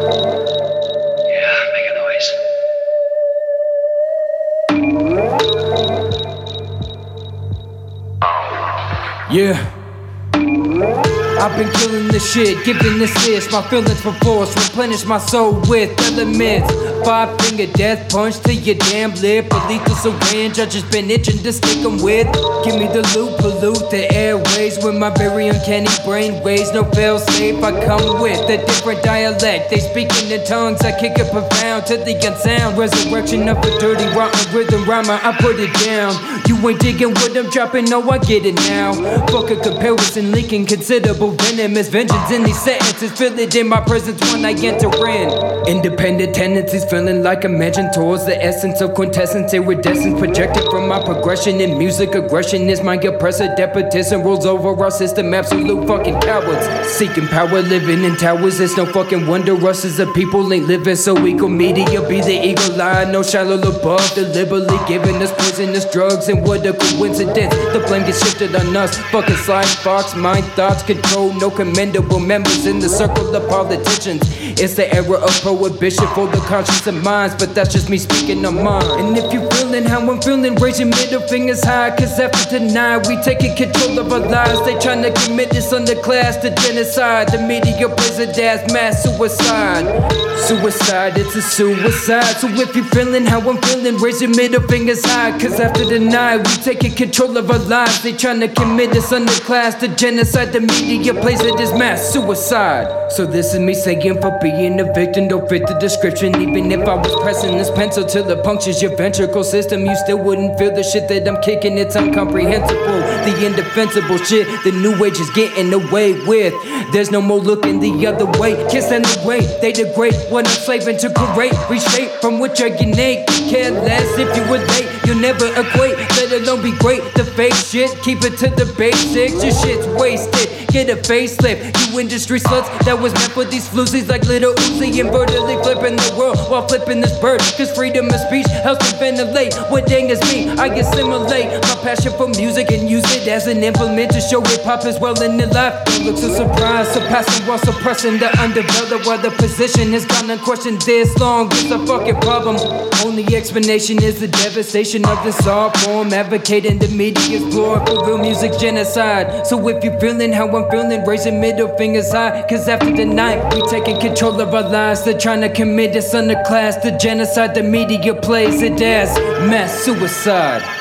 Yeah, make a noise. Yeah. I've been killing this shit, giving this list my feelings for force, replenish my soul with elements. Five finger death punch to your damn lip, a lethal syringe. I just been itching to stick 'em with. Give me the loop, pollute the airways with my very uncanny brain waves. No fail safe, I come with a different dialect. They speaking in tongues, I kick it profound to the unsound. Resurrection of a dirty, rotten rhythm rhymer, I put it down. You ain't digging what I'm dropping, no, I get it now. Fuck a comparison, leaking considerable venomous vengeance in these sentences. Feel it in my presence when I enter in. Independent tendencies feeling like a mention towards the essence of quintessence, iridescence projected from my progression in music. Aggression is my oppressor, despotism rules over our system. Absolute fucking cowards seeking power, living in towers. It's no fucking wonder us as a people ain't living so equal. Media be the eagle eye, no shallow above, deliberately giving us poisonous drugs. And what a coincidence, the blame gets shifted on us. Fucking slime fox, mind thoughts control, no commendable members in the circle of politicians. It's the era of prohibition for the conscience of minds, but that's just me speaking on mine. And if you're feeling how I'm feeling, raise your middle fingers high, cause after tonight we taking control of our lives. They trying to commit this underclass to genocide. The media plays it as mass suicide. Suicide, it's a suicide. So if you're feeling how I'm feeling, raise your middle fingers high, cause after tonight we taking control of our lives. They trying to commit this underclass to genocide. The media plays it as mass suicide. So this is me saying for being a victim, don't fit the description. Even if I was pressing this pencil till it punctures your ventricle system, you still wouldn't feel the shit that I'm kicking. It's incomprehensible. The indefensible shit the new age is getting away with. There's no more looking the other way. Kiss and the way they degrade I'm slaving to create, reshape from which I innate. Care less if you were late, you'll never equate. Let alone be great. The fake shit, keep it to the basics. Your shit's wasted. Get a facelift. You industry sluts that was meant for these floozies like little Uzi invertedly flipping the world while flipping this bird. Cause freedom of speech helps me ventilate what dang is me. I assimilate my passion for music and use it as an implement to show hip hop is well in the life. Don't look so surprised, surpassing while suppressing the underdeveloped. While the position has gone unquestioned this long, it's a fucking problem. Only explanation is the devastation of this art form. Advocating the media's floor for real music genocide. So if you're feeling how I'm feeling, raising middle fingers high. Cause after the night, we taking control of our lives. They're trying to commit this underclass The genocide. The media plays it as mass suicide.